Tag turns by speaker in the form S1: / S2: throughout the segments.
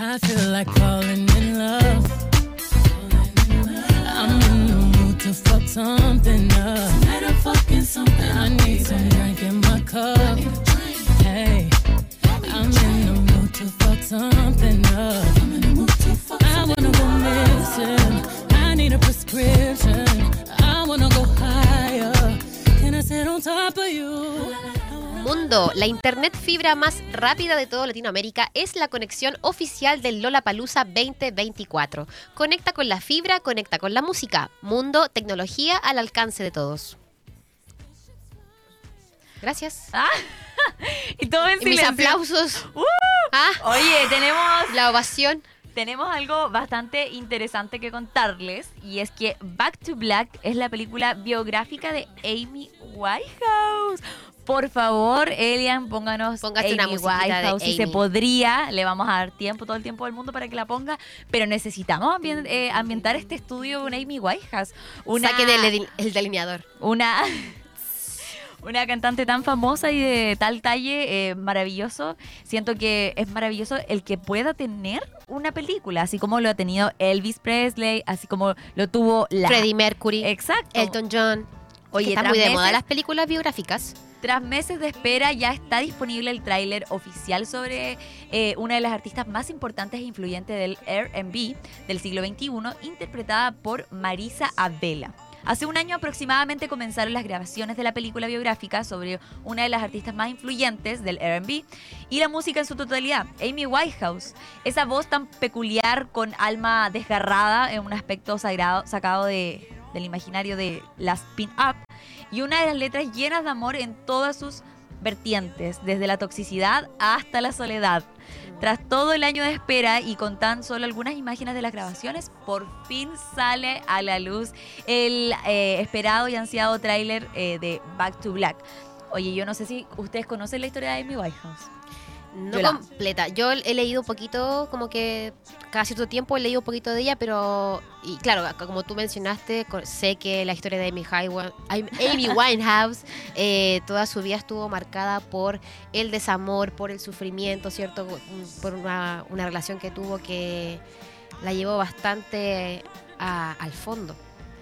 S1: I feel like falling in love. I'm in the mood to fuck something up. Tonight I'm fucking something I need some drink in my cup. Hey, I'm in the mood to fuck something up. I wanna go missing. I need a prescription. I wanna go higher. Can I sit on top of you?
S2: Mundo, la internet fibra más rápida de toda Latinoamérica, es la conexión oficial del Lollapalooza 2024. Conecta con la fibra, conecta con la música. Mundo, tecnología al alcance de todos. Gracias.
S3: Ah, y todo en
S2: Y mis aplausos.
S3: ¡Uh!
S2: Ah,
S3: Oye, tenemos
S2: la ovación.
S3: Tenemos algo bastante interesante que contarles y es que Back to Black es la película biográfica de Amy Winehouse. Por favor, Elian, pónganos
S2: Póngate
S3: Amy
S2: una musiquita de
S3: Winehouse. Si se podría, le vamos a dar tiempo, todo el tiempo del mundo para que la ponga, pero necesitamos ambien- eh, ambientar este estudio con Amy Winehouse. Una,
S2: Saquen el, el delineador.
S3: una, una cantante tan famosa y de tal talle, eh, maravilloso. Siento que es maravilloso el que pueda tener una película, así como lo ha tenido Elvis Presley, así como lo tuvo la...
S2: Freddie Mercury,
S3: Exacto.
S2: Elton John.
S3: Oye,
S2: que está
S3: tras
S2: muy de
S3: meses-
S2: moda las películas biográficas.
S3: Tras meses de espera ya está disponible el tráiler oficial sobre eh, una de las artistas más importantes e influyentes del R&B del siglo XXI, interpretada por Marisa Abela. Hace un año aproximadamente comenzaron las grabaciones de la película biográfica sobre una de las artistas más influyentes del R&B y la música en su totalidad, Amy Winehouse. Esa voz tan peculiar con alma desgarrada en un aspecto sagrado sacado de- del imaginario de las pin-up y una de las letras llenas de amor en todas sus vertientes, desde la toxicidad hasta la soledad. Tras todo el año de espera y con tan solo algunas imágenes de las grabaciones, por fin sale a la luz el eh, esperado y ansiado tráiler eh, de Back to Black. Oye, yo no sé si ustedes conocen la historia de Amy Winehouse.
S2: No completa. Yo he leído un poquito, como que cada cierto tiempo he leído un poquito de ella, pero. Y claro, como tú mencionaste, sé que la historia de Amy, Highwa- Amy Winehouse, eh, toda su vida estuvo marcada por el desamor, por el sufrimiento, ¿cierto? Por una, una relación que tuvo que la llevó bastante a- al fondo,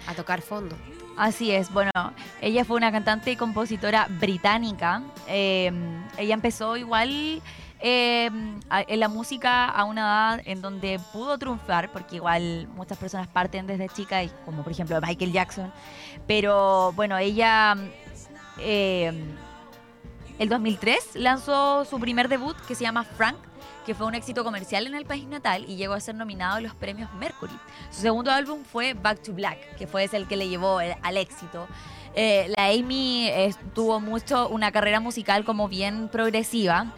S2: a tocar fondo.
S3: Así es, bueno, ella fue una cantante y compositora británica. Eh, ella empezó igual eh, en la música a una edad en donde pudo triunfar, porque igual muchas personas parten desde chica, como por ejemplo Michael Jackson. Pero bueno, ella eh, el 2003 lanzó su primer debut que se llama Frank que fue un éxito comercial en el país natal y llegó a ser nominado a los premios Mercury. Su segundo álbum fue Back to Black, que fue el que le llevó al éxito. Eh, la Amy eh, tuvo mucho una carrera musical como bien progresiva.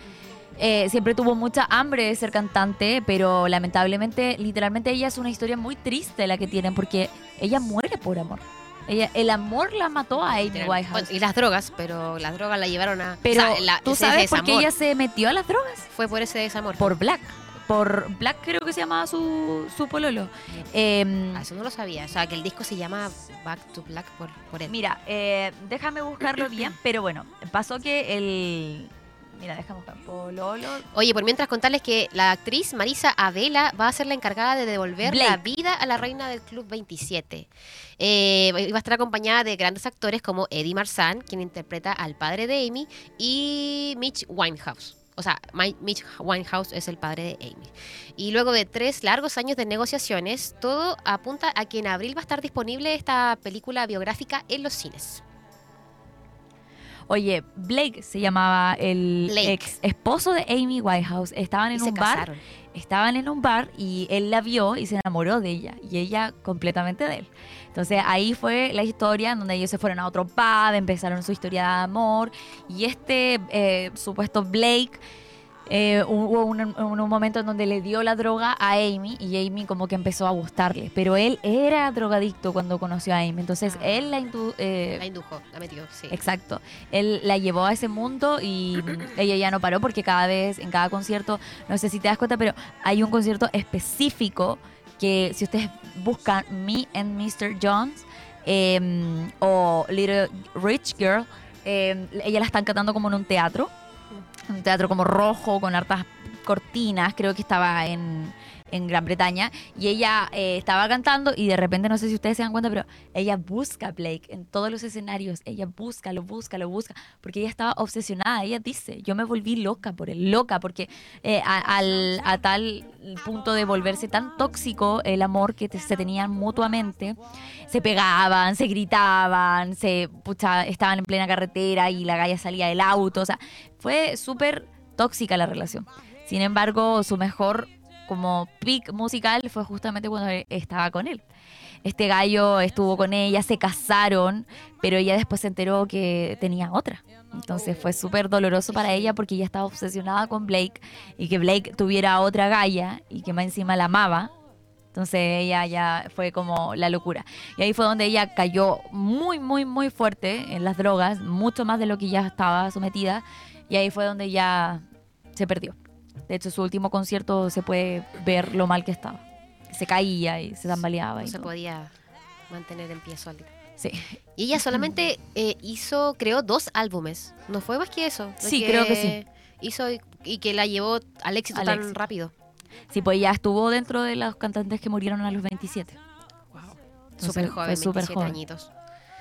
S3: Eh, siempre tuvo mucha hambre de ser cantante, pero lamentablemente, literalmente ella es una historia muy triste la que tienen porque ella muere por amor. Ella, el amor la mató a Amy. Winehouse.
S2: Bueno, y las drogas, pero las drogas la llevaron a.
S3: Pero
S2: o sea, la-
S3: tú sabes por qué ella se metió a las drogas.
S2: Fue por ese desamor.
S3: Por Black. Por Black creo que se llamaba su, su pololo. Em,
S2: Ah, eso no lo sabía. O sea, que el disco se llama Back to Black por, por él.
S3: mira, eh, déjame buscarlo bien, pero bueno, pasó que el... Mira, déjame buscar. Pololo.
S2: Oye, por mientras contarles que la actriz Marisa Abela va a ser la encargada de devolver la vida a la reina del Club 27. Eh, va a estar acompañada de grandes actores como Eddie Marsan, quien interpreta al padre de Amy, y Mitch Winehouse. O sea, Mi- Mitch Winehouse es el padre de Amy. Y luego de tres largos años de negociaciones, todo apunta a que en abril va a estar disponible esta película biográfica en los cines.
S3: Oye, Blake se llamaba el
S2: Blake.
S3: ex esposo de Amy Winehouse. Estaban en un bar.
S2: casaron.
S3: Estaban en un bar y él la vio y se enamoró de ella. Y ella completamente de él. Entonces ahí fue la historia en donde ellos se fueron a otro pub, empezaron su historia de amor. Y este eh, supuesto Blake eh, hubo un, un- un momento en donde le dio la droga a Amy y Amy como que empezó a gustarle. Pero él era drogadicto cuando conoció a Amy. Entonces
S2: Ah.
S3: él la, indu- eh,
S2: La indujo, la metió, sí.
S3: Exacto. Él la llevó a ese mundo y ella ya no paró porque cada vez, en cada concierto, no sé si te das cuenta, pero hay un concierto específico que si ustedes buscan Me and Mr. Jones em, o Little Rich Girl, em, ella la están cantando como en un teatro. Un teatro como rojo, con hartas cortinas, creo que estaba en, en Gran Bretaña, y ella eh, estaba cantando y de repente, no sé si ustedes se dan cuenta, pero ella busca a Blake en todos los escenarios, ella busca, lo busca, lo busca, porque ella estaba obsesionada, ella dice, yo me volví loca por él, loca, porque eh, a, al- a tal punto de volverse tan tóxico el amor que se tenían mutuamente, se pegaban, se gritaban, se pucha, estaban en plena carretera y la galla salía del auto, o sea, fue súper tóxica la relación. Sin embargo, su mejor como peak musical fue justamente cuando estaba con él. Este gallo estuvo con ella, se casaron, pero ella después se enteró que tenía otra. Entonces fue súper doloroso para ella porque ella estaba obsesionada con Blake y que Blake tuviera otra galla y que más encima la amaba. Entonces ella ya fue como la locura. Y ahí fue donde ella cayó muy, muy, muy fuerte en las drogas, mucho más de lo que ya estaba sometida. Y ahí fue donde ya se perdió. De hecho, su último concierto se puede ver lo mal que estaba. Se caía y se tambaleaba.
S2: No
S3: y
S2: se
S3: todo.
S2: podía mantener en pie sólida.
S3: Sí.
S2: Y ella solamente eh, hizo, creó dos álbumes. No fue más que eso.
S3: Sí, creo que sí.
S2: Hizo y, y que la llevó al éxito
S3: Al
S2: tan
S3: éxito.
S2: rápido.
S3: sí, pues ya estuvo dentro de los cantantes que murieron a los 27. Entonces,
S2: Súper
S3: fue
S2: joven,
S3: súper
S2: 27
S3: joven.
S2: añitos.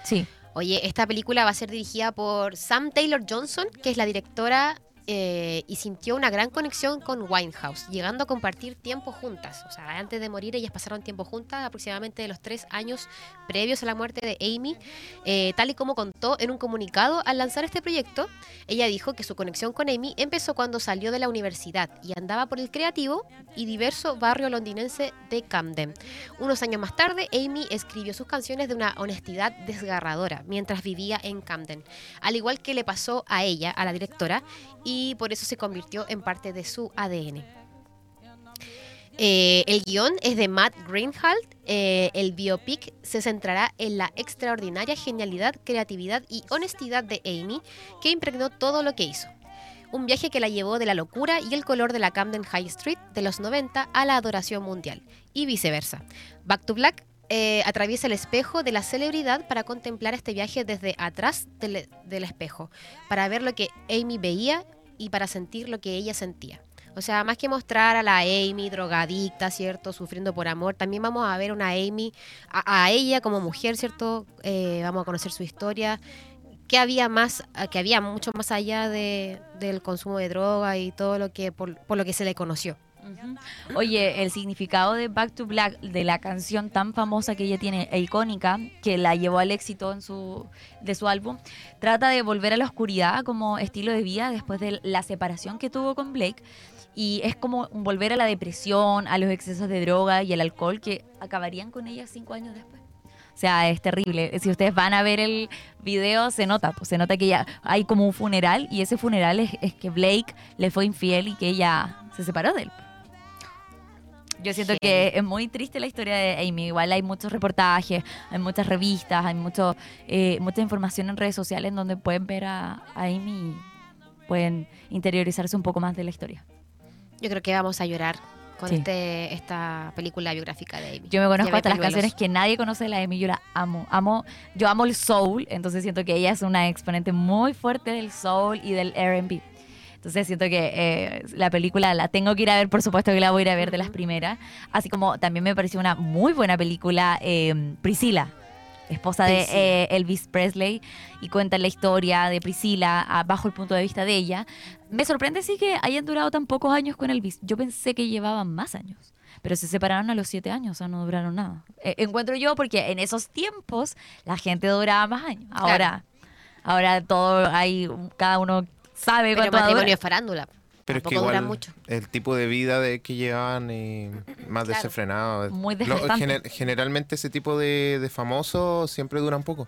S3: Sí.
S2: Oye, esta película va a ser dirigida por Sam Taylor Johnson, que es la directora eh, y sintió una gran conexión con Winehouse, llegando a compartir tiempo juntas. O sea, antes de morir ellas pasaron tiempo juntas, aproximadamente de los tres años previos a la muerte de Amy. Eh, tal y como contó en un comunicado al lanzar este proyecto, ella dijo que su conexión con Amy empezó cuando salió de la universidad y andaba por el creativo y diverso barrio londinense de Camden. Unos años más tarde, Amy escribió sus canciones de una honestidad desgarradora mientras vivía en Camden, al igual que le pasó a ella, a la directora, y por eso se convirtió en parte de su ADN. Eh, el guion es de Matt Greenhalgh. Eh, el biopic se centrará en la extraordinaria genialidad, creatividad y honestidad de Amy, que impregnó todo lo que hizo. Un viaje que la llevó de la locura y el color de la Camden High Street de los 90 a la adoración mundial, y viceversa. Back to Black eh, atraviesa el espejo de la celebridad para contemplar este viaje desde atrás del espejo, para ver lo que Amy veía y para sentir lo que ella sentía. O sea, más que mostrar a la Amy drogadicta, ¿cierto? Sufriendo por amor, también vamos a ver una Amy, a, a ella como mujer, ¿cierto? Eh, vamos a conocer su historia, que había más, que había mucho más allá de, del consumo de droga y todo lo que, por, por lo que se le conoció.
S3: Oye, el significado de Back to Black, de la canción tan famosa que ella tiene e icónica, que la llevó al éxito en su, de su álbum, trata de volver a la oscuridad como estilo de vida después de la separación que tuvo con Blake. Y es como volver a la depresión, a los excesos de droga y el alcohol que acabarían con ella cinco años después. O sea, es terrible. Si ustedes van a ver el video, se nota, pues se nota que ya hay como un funeral y ese funeral es, es que Blake le fue infiel y que ella se separó de él. Yo siento que es muy triste la historia de Amy. Igual hay muchos reportajes, hay muchas revistas, hay mucho, eh, mucha información en redes sociales en donde pueden ver a, a Amy y pueden interiorizarse un poco más de la historia.
S2: Yo creo que vamos a llorar con
S3: Sí.
S2: este, esta película biográfica de Amy.
S3: Yo me conozco hasta las canciones que nadie conoce de la Amy, yo la amo. amo. Yo amo el soul, entonces siento que ella es una exponente muy fuerte del soul y del R&B. Entonces siento que eh, la película la tengo que ir a ver, por supuesto que la voy a ir a ver de las primeras. Así como también me pareció una muy buena película eh, Priscila, esposa de eh, Elvis Presley, y cuenta la historia de Priscila ah, bajo el punto de vista de ella. Me sorprende sí que hayan durado tan pocos años con Elvis. Yo pensé que llevaban más años. Pero se separaron a los siete años, o sea, no duraron nada. Eh, encuentro yo porque en esos tiempos la gente duraba más años. Ahora, ahora todo hay, cada uno sabe
S2: Pero
S3: cuánto
S2: matrimonio farándula.
S4: Pero es que
S2: Tampoco
S4: igual
S2: mucho.
S4: el tipo de vida de que llevan y más
S2: Claro.
S4: desenfrenado.
S3: Muy
S4: Lo-
S3: desgastante.
S4: gener- generalmente ese tipo de, de famosos siempre duran poco.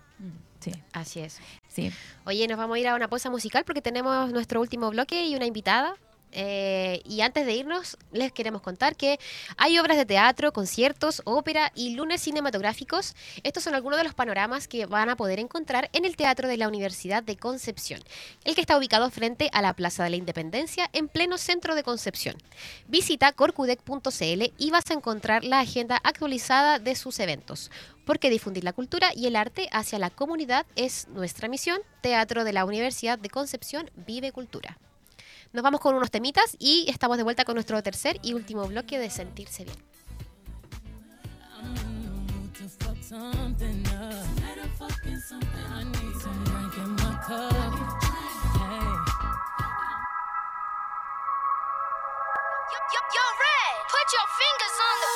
S3: Sí,
S2: Así es.
S3: sí.
S2: Oye, nos vamos a ir a una pausa musical porque tenemos nuestro último bloque y una invitada. Eh, y antes de irnos, les queremos contar que hay obras de teatro, conciertos, ópera y lunes cinematográficos. Estos son algunos de los panoramas que van a poder encontrar en el Teatro de la Universidad de Concepción, el que está ubicado frente a la Plaza de la Independencia en pleno centro de Concepción. Visita corcudec.cl y vas a encontrar la agenda actualizada de sus eventos. Porque difundir la cultura y el arte hacia la comunidad es nuestra misión. Teatro de la Universidad de Concepción vive cultura. Nos vamos con unos temitas y estamos de vuelta con nuestro tercer y último bloque de Sentirse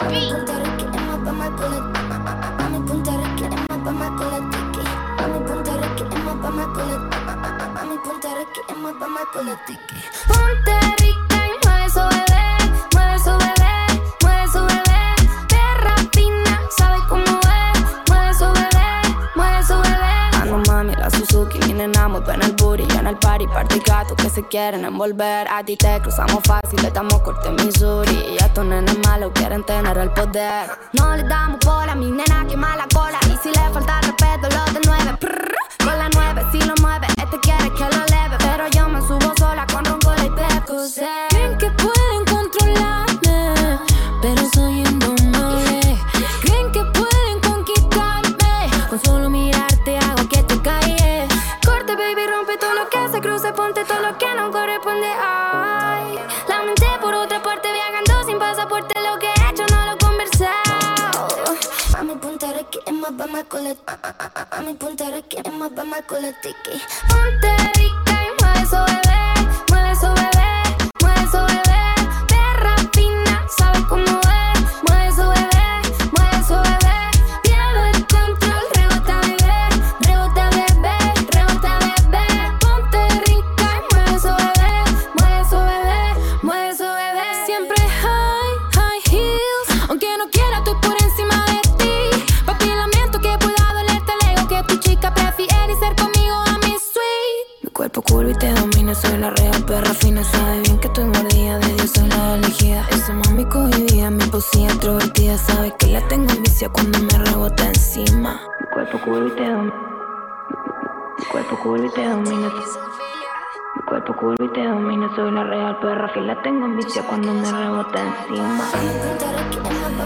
S2: Bien.
S5: Emma, pa' my bullet. Tiki. Ponte rica y mueve eso, bebé. Mueve eso, bebé. Mueve eso, bebé. Perra fina, sabe cómo es. Mueve eso, bebé. Mueve eso, bebé.
S6: Ah, no mami, la Suzuki, mi nena muy en el booty en el party, party gatos que se quieren envolver A ti te cruzamos fácil, le damos corte en Missouri Y a estos nenes malos quieren tener el poder
S5: No le damos bola mi nena quema la cola. Y si le falta respeto, lo de nueve. Prrr, con la nueve, si lo mueve, este quiere que lo leve. Percocet. Creen que pueden controlarme, pero soy indomable. Creen que pueden conquistarme, con solo mirarte hago que te calles. Corte, baby, rompe todo lo que se cruce, ponte todo lo que no corresponde. Ay, la mente por otra parte viajando sin pasaporte, lo que he hecho no lo he conversado. Mami, punta Ricky, es más pa' más con la Mami, punta Ricky, es más más con la tiki. Ponte rica y mueve
S6: cuerpo curvo y te domina, soy la real perra que la tengo envicia cuando me rebota encima.
S5: Mami, punta Ricky, es más pa'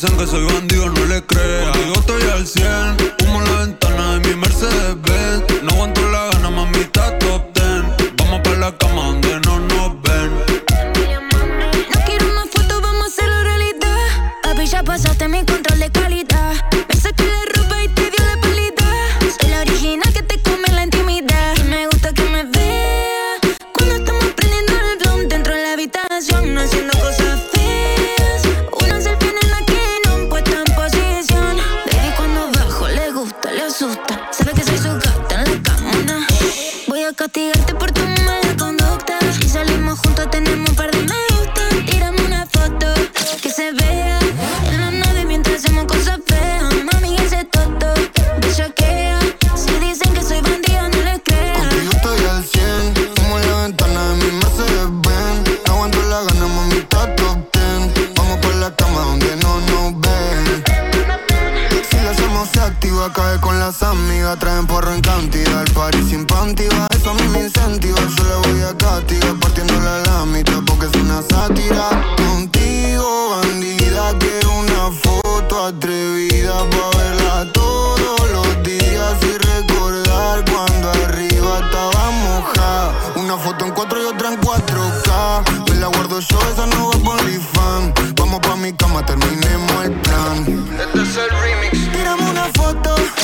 S7: dicen que soy bandido, no le creas. Contigo estoy al 100. Humo la ventana de mi Mercedes Benz. No aguanto la gana, mamita top 10. Vamos pa' la cama
S5: foto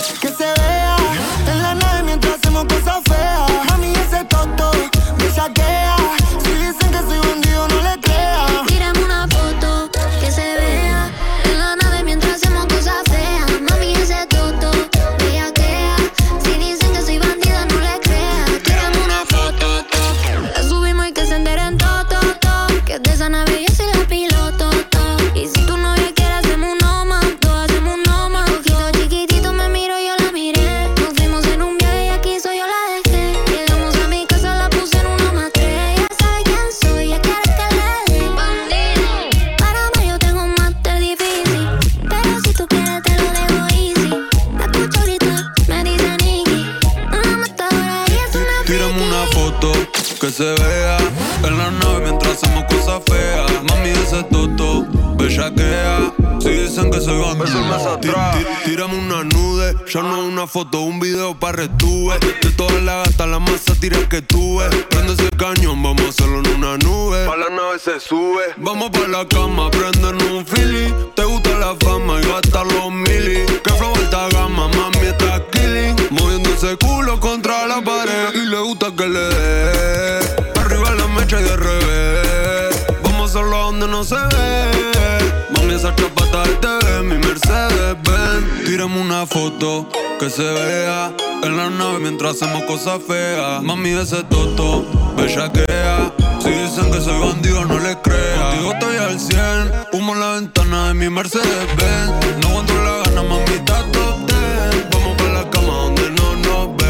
S5: que se vea en la nave mientras hacemos cosas feas. Mami, ese toto, bellaquea. Si dicen que soy
S8: bandido, no
S7: les crea. Contigo estoy al 100, humo en la ventana de mi Mercedes Benz. No aguanto la gana, mami, está top 10. Vamos pa' la cama donde no nos ven.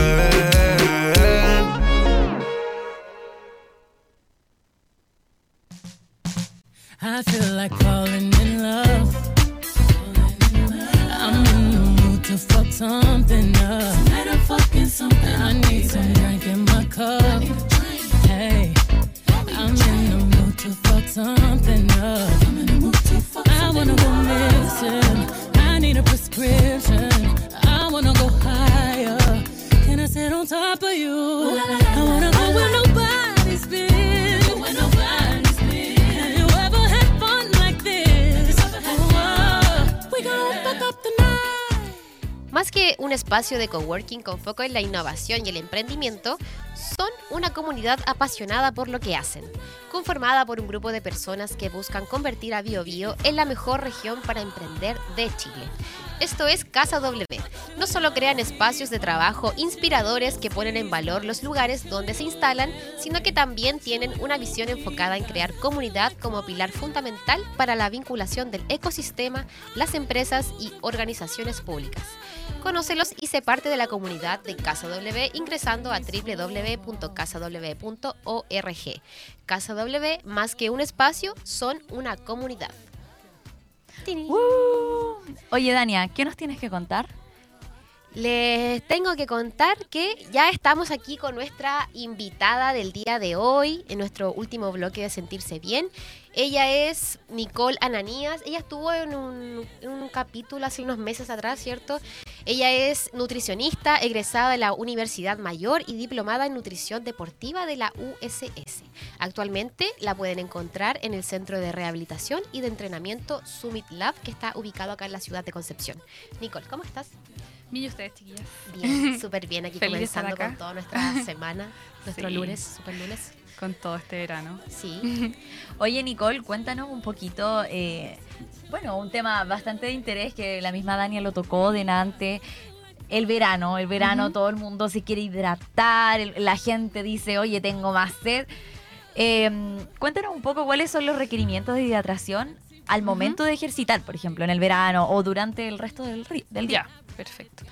S1: I feel like falling mood to fuck something up. I need some drink in my cup. Hey, I'm in the mood to fuck something up. I wanna go missing. I need a prescription. I wanna go higher. Can I sit on top of you? I wanna go where nobody's
S2: Más que un espacio de coworking con foco en la innovación y el emprendimiento, son una comunidad apasionada por lo que hacen, conformada por un grupo de personas que buscan convertir a BioBio en la mejor región para emprender de Chile. Esto es Casa W. No solo crean espacios de trabajo inspiradores que ponen en valor los lugares donde se instalan, sino que también tienen una visión enfocada en crear comunidad como pilar fundamental para la vinculación del ecosistema, las empresas y organizaciones públicas. Conócelos y sé parte de la comunidad de Casa W ingresando a www.casaw.org. Casa W, más que un espacio, son una comunidad.
S3: Uh. Oye, Dania, ¿qué nos tienes que contar?
S2: Les tengo que contar que ya estamos aquí con nuestra invitada del día de hoy, en nuestro último bloque de Sentirse Bien. Ella es Nicole Ananías. Ella estuvo en un, en un capítulo hace unos meses atrás, ¿cierto? Ella es nutricionista, egresada de la Universidad Mayor y diplomada en nutrición deportiva de la USS. Actualmente la pueden encontrar en el Centro de Rehabilitación y de Entrenamiento Summit Lab, que está ubicado acá en la ciudad de Concepción. Nicole, ¿cómo estás?
S9: Bien, ¿y ustedes, chiquillas?
S2: Bien, súper bien aquí comenzando con toda nuestra semana, nuestro
S9: Sí.
S2: lunes, super lunes.
S9: Con todo este verano.
S2: Sí.
S3: Oye, Nicole, cuéntanos un poquito, eh, bueno, un tema bastante de interés que la misma Dania lo tocó delante. El verano, el verano, todo el mundo se quiere hidratar, el- la gente dice, oye, tengo más sed. Eh, cuéntanos un poco cuáles son los requerimientos de hidratación al momento de ejercitar, por ejemplo, en el verano o durante el resto del, día.
S9: Ya, perfecto.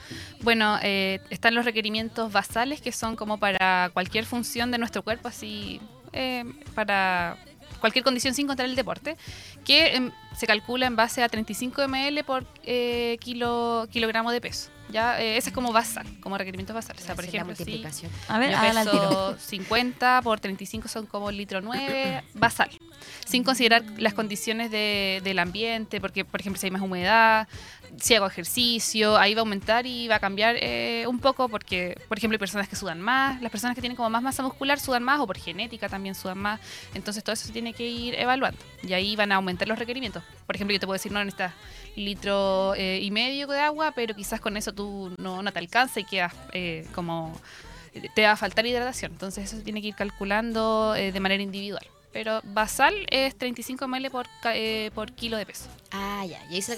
S9: Bueno, eh, están los requerimientos basales que son como para cualquier función de nuestro cuerpo, así eh, para cualquier condición sin contar el deporte, que em, se calcula en base a 35 ml por eh, kilo, kilogramo de peso. Ya, eh, ese es como basal, como requerimientos basales. O sea, por ejemplo, si
S2: multiplicación.
S3: A ver,
S9: yo
S3: tiro.
S9: peso 50 por 35 son como litro 9 basal. Sin considerar las condiciones de- del ambiente, porque, por ejemplo, si hay más humedad, si hago ejercicio, ahí va a aumentar y va a cambiar eh, un poco, porque, por ejemplo, hay personas que sudan más, las personas que tienen como más masa muscular sudan más, o por genética también sudan más. Entonces, todo eso se tiene que ir evaluando. Y ahí van a aumentar los requerimientos. Por ejemplo, yo te puedo decir, no necesitas litro eh, y medio de agua, pero quizás con eso tú no, no te alcanza y quedas eh, como te va a faltar hidratación. Entonces eso se tiene que ir calculando de manera individual. Pero basal es 35 ml por, eh, por kilo de peso.
S2: Ah, ya. Y ahí se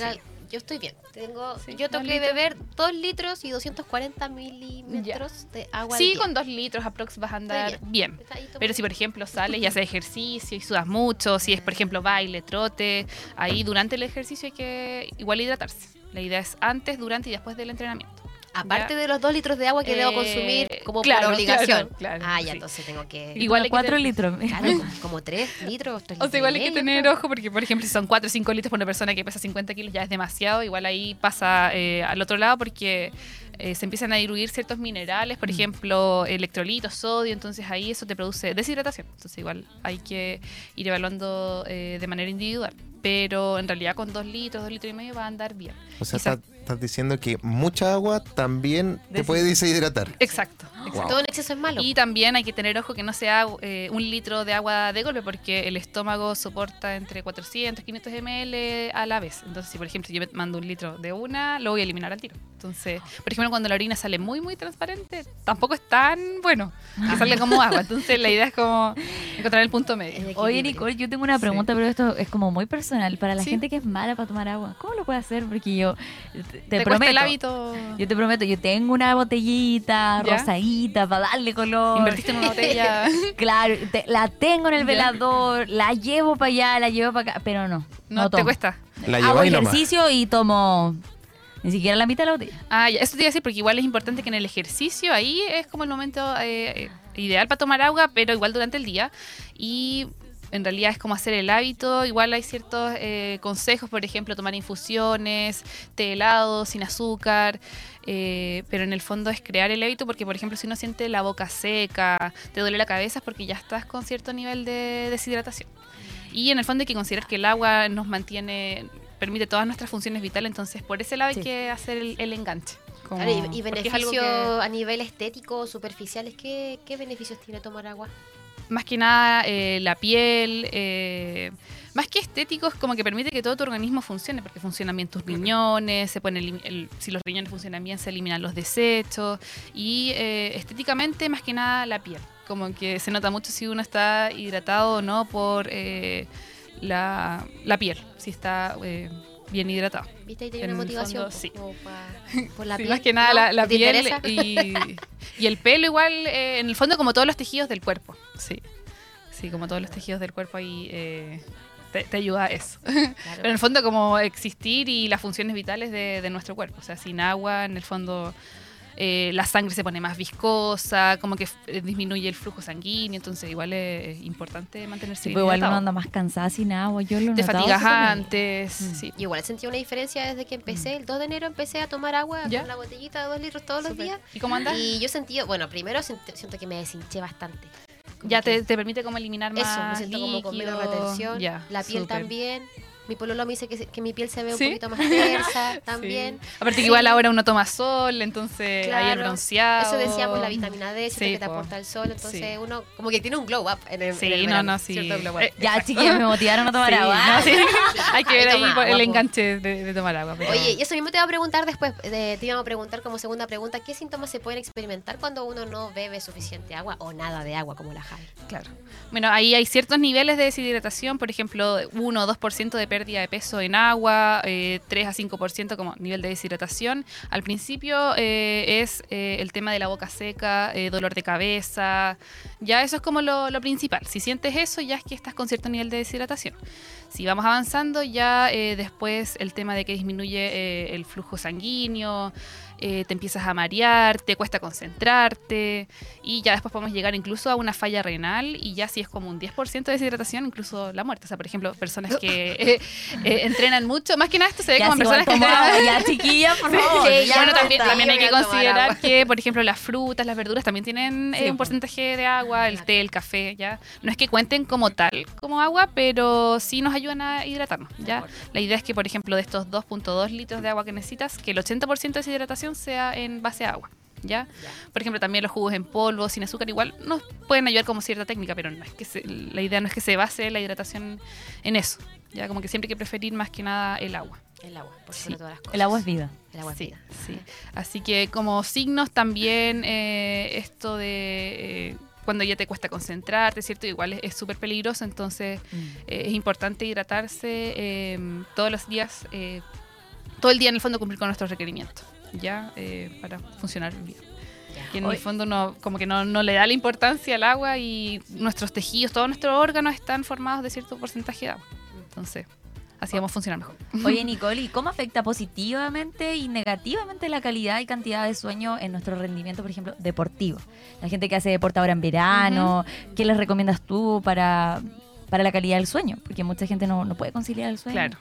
S2: Yo estoy bien. Tengo,
S9: Sí,
S2: yo tengo que
S9: litros.
S2: beber 2 litros y 240 milímetros de agua. al
S9: Sí,
S2: día.
S9: con 2 litros aprox vas a andar bien.
S2: Todo
S9: Pero si por ejemplo sales y haces ejercicio y sudas mucho, si es por ejemplo baile, trote, ahí durante el ejercicio hay que igual hidratarse. La idea es antes, durante y después del entrenamiento.
S2: Aparte de los 2 litros de agua que debo
S9: Eh,
S2: consumir como
S9: claro,
S2: por obligación.
S9: claro, claro,
S2: ah, ya,
S9: sí.
S2: entonces tengo que.
S9: Igual
S3: 4
S9: tener-
S3: litros.
S2: Claro, como 3 litros. tres
S9: O sea, igual hay que tener ojo porque, por ejemplo, si son 4 o 5 litros por una persona que pesa 50 kilos ya es demasiado, igual ahí pasa eh, al otro lado porque eh, se empiezan a diluir ciertos minerales, por ejemplo, electrolitos, sodio, entonces ahí eso te produce deshidratación. Entonces igual hay que ir evaluando eh, de manera individual. Pero en realidad con 2 litros, 2 litros y medio va a andar bien.
S4: O sea, estás, estás diciendo que mucha agua también te puede deshidratar.
S9: Exacto.
S4: Wow.
S2: Todo en exceso es malo.
S9: Y también hay que tener ojo que no sea eh, un litro de agua de golpe, porque el estómago soporta entre 400 y 500 ml a la vez. Entonces, si por ejemplo yo me mando un litro de una, lo voy a eliminar al tiro. Entonces, por ejemplo, cuando la orina sale muy, muy transparente, tampoco es tan bueno que salga como agua. Entonces, la idea es como encontrar el punto medio.
S3: Oye. Nicole, yo tengo una pregunta, pero esto es como muy personal. Para la
S9: Sí.
S3: gente que es mala para tomar agua, ¿cómo lo puede hacer? Porque yo te, te
S9: ¿Te
S3: prometo.
S9: el hábito?
S3: Yo te prometo, yo tengo una botellita
S9: ¿Ya?
S3: rosadita para darle color.
S9: Invertiste en una botella.
S3: Claro, te- la tengo en el
S9: Ya.
S3: velador, la llevo para allá, la llevo para acá, pero no.
S9: No,
S3: No,
S9: te
S3: tomo.
S9: cuesta.
S4: La
S3: Hago
S4: lleváis nomás.
S3: ejercicio y tomo ni siquiera la mitad de la botella.
S9: Ah, ya, eso te iba a decir porque igual es importante que en el ejercicio ahí es como el momento eh, eh, ideal para tomar agua, pero igual durante el día. Y en realidad es como hacer el hábito. Igual hay ciertos eh, consejos, por ejemplo, tomar infusiones, té helado, sin azúcar. eh, pero en el fondo es crear el hábito porque, por ejemplo, si uno siente la boca seca, te duele la cabeza es porque ya estás con cierto nivel de deshidratación. Y en el fondo hay que considerar que el agua nos mantiene, permite todas nuestras funciones vitales, entonces por ese lado
S3: Sí.
S9: hay que hacer el, el enganche. Como-
S2: Claro, y,
S9: que-
S2: a nivel estético, superficiales, ¿qué, ¿qué beneficios tiene tomar agua?
S9: Más que nada eh, la piel, eh, más que estético, es como que permite que todo tu organismo funcione, porque funcionan bien tus riñones, se pueden elim- el- si los riñones funcionan bien, se eliminan los desechos, y eh, estéticamente, más que nada, la piel. Como que se nota mucho si uno está hidratado o no por eh, la, la piel, si está eh, bien hidratado.
S2: ¿Viste? Ahí tiene
S9: En
S2: una
S9: el
S2: motivación.
S9: fondo, sí.
S2: como pa- por la
S9: Sí,
S2: piel.
S9: más que nada
S2: ¿no?
S9: la, la
S2: ¿Te
S9: piel
S2: interesa?
S9: y, y el pelo igual, eh, en el fondo como todos los tejidos del cuerpo. Sí, sí, como todos los tejidos del cuerpo ahí eh, te, te ayuda a eso.
S2: Claro.
S9: Pero en el fondo como existir y las funciones vitales de, de nuestro cuerpo. O sea, sin agua, en el fondo eh, la sangre se pone más viscosa, como que eh, disminuye el flujo sanguíneo. Entonces igual es importante mantenerse
S3: Sí, pues igual uno anda más cansada sin agua. Yo lo he
S9: Te fatigas antes.
S3: Mm.
S9: sí.
S2: Y igual sentí una diferencia desde que empecé. El 2 de enero empecé a tomar agua
S9: ¿Ya?
S2: con la botellita de 2 litros todos los días.
S9: ¿Y cómo andas?
S2: Y yo sentí, bueno, primero siento que me deshinché bastante. Como
S9: Ya te, te permite como eliminar más
S2: Eso, me siento como con menos
S9: líquido.
S2: retención.
S9: Ya,
S2: la piel también. Mi pololo me dice que, mi piel se ve un poquito más tersa también.
S9: Sí. Aparte que igual ahora uno toma sol, entonces ahí el bronceado.
S2: Eso decíamos la vitamina D,
S9: Sí,
S2: que te
S9: po.
S2: aporta el sol, entonces
S9: Sí.
S2: uno como que tiene un glow up en el, en
S9: Sí,
S2: el
S9: no,
S2: verano,
S9: no, sí.
S2: cierto glow up.
S9: Eh,
S3: Ya, chiquillas, me motivaron a tomar
S9: Sí,
S3: agua.
S9: no, sí. Hay que ver
S2: Ahí toma
S9: el enganche de, de tomar agua. pero-
S2: Oye, y eso mismo te iba a preguntar después, eh, te iba a preguntar como segunda pregunta, ¿qué síntomas se pueden experimentar cuando uno no bebe suficiente agua o nada de agua como la Javi?
S9: Claro. Bueno, ahí hay ciertos niveles de deshidratación, por ejemplo, 1 o 2% de pérdida de peso en agua, eh, 3 a 5% como nivel de deshidratación. Al principio eh, es eh, el tema de la boca seca, eh, dolor de cabeza. Ya eso es como lo, lo principal. Si sientes eso, ya es que estás con cierto nivel de deshidratación. Si vamos avanzando, ya eh, después el tema de que disminuye eh, el flujo sanguíneo, eh, te empiezas a marear, te cuesta concentrarte y ya después podemos llegar incluso a una falla renal y ya si es como un 10% de deshidratación, incluso la muerte. O sea, por ejemplo, personas que eh, entrenan mucho, más que nada esto se ve
S3: Ya,
S9: como
S3: si
S9: personas que entrenan-
S3: ya, chiquilla, por favor.
S2: Sí, ya
S9: bueno,
S2: no
S9: también, hay que considerar que, por ejemplo, las frutas, las verduras también tienen
S3: Sí,
S9: un porcentaje de agua, el té, el café, ya. No es que cuenten como tal, como agua, pero sí nos ayudan a hidratarnos, ya. La idea es que, por ejemplo, de estos 2.2 litros de agua que necesitas, que el 80% de esa hidratación sea en base a agua. ¿Ya? Por ejemplo, también los jugos en polvo, sin azúcar, igual nos pueden ayudar como cierta técnica, pero no es que se- la idea no es que se base la hidratación en eso. Ya como que siempre hay que preferir más que nada el agua.
S2: El agua, por
S9: Sí.
S2: sobre todas las cosas.
S3: El agua es vida.
S2: El agua es
S9: Sí,
S2: vida.
S9: sí. Así que como signos también eh, esto de eh, cuando ya te cuesta concentrarte, ¿cierto? Igual es- súper peligroso, entonces eh, es importante hidratarse eh, todos los días, eh, todo el día en el fondo cumplir con nuestros requerimientos, ¿ya? Eh, para funcionar bien. Que en
S3: Oye.
S9: el fondo no, como que no, no le da la importancia al agua y nuestros tejidos, todos nuestros órganos están formados de cierto porcentaje de agua. Entonces, así vamos a funcionar mejor.
S3: Oye, Nicole, ¿y cómo afecta positivamente y negativamente la calidad y cantidad de sueño en nuestro rendimiento, por ejemplo, deportivo? La gente que hace deporte ahora en verano, ¿qué les recomiendas tú para, para la calidad del sueño? Porque mucha gente no, no puede conciliar el sueño.
S9: Claro.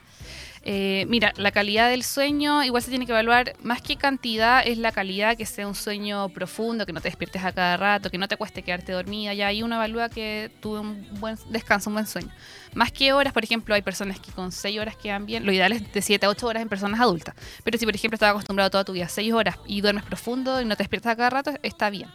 S9: Eh, mira, la calidad del sueño igual se tiene que evaluar, más que cantidad, es la calidad que sea un sueño profundo, que no te despiertes a cada rato, que no te cueste quedarte dormida. Ya ahí uno evalúa que tuve un buen descanso, un buen sueño. Más que horas, por ejemplo, hay personas que con 6 horas quedan bien. Lo ideal es de 7 a 8 horas en personas adultas. Pero si, por ejemplo, estás acostumbrado toda tu vida a 6 horas y duermes profundo y no te despiertas a cada rato, está bien.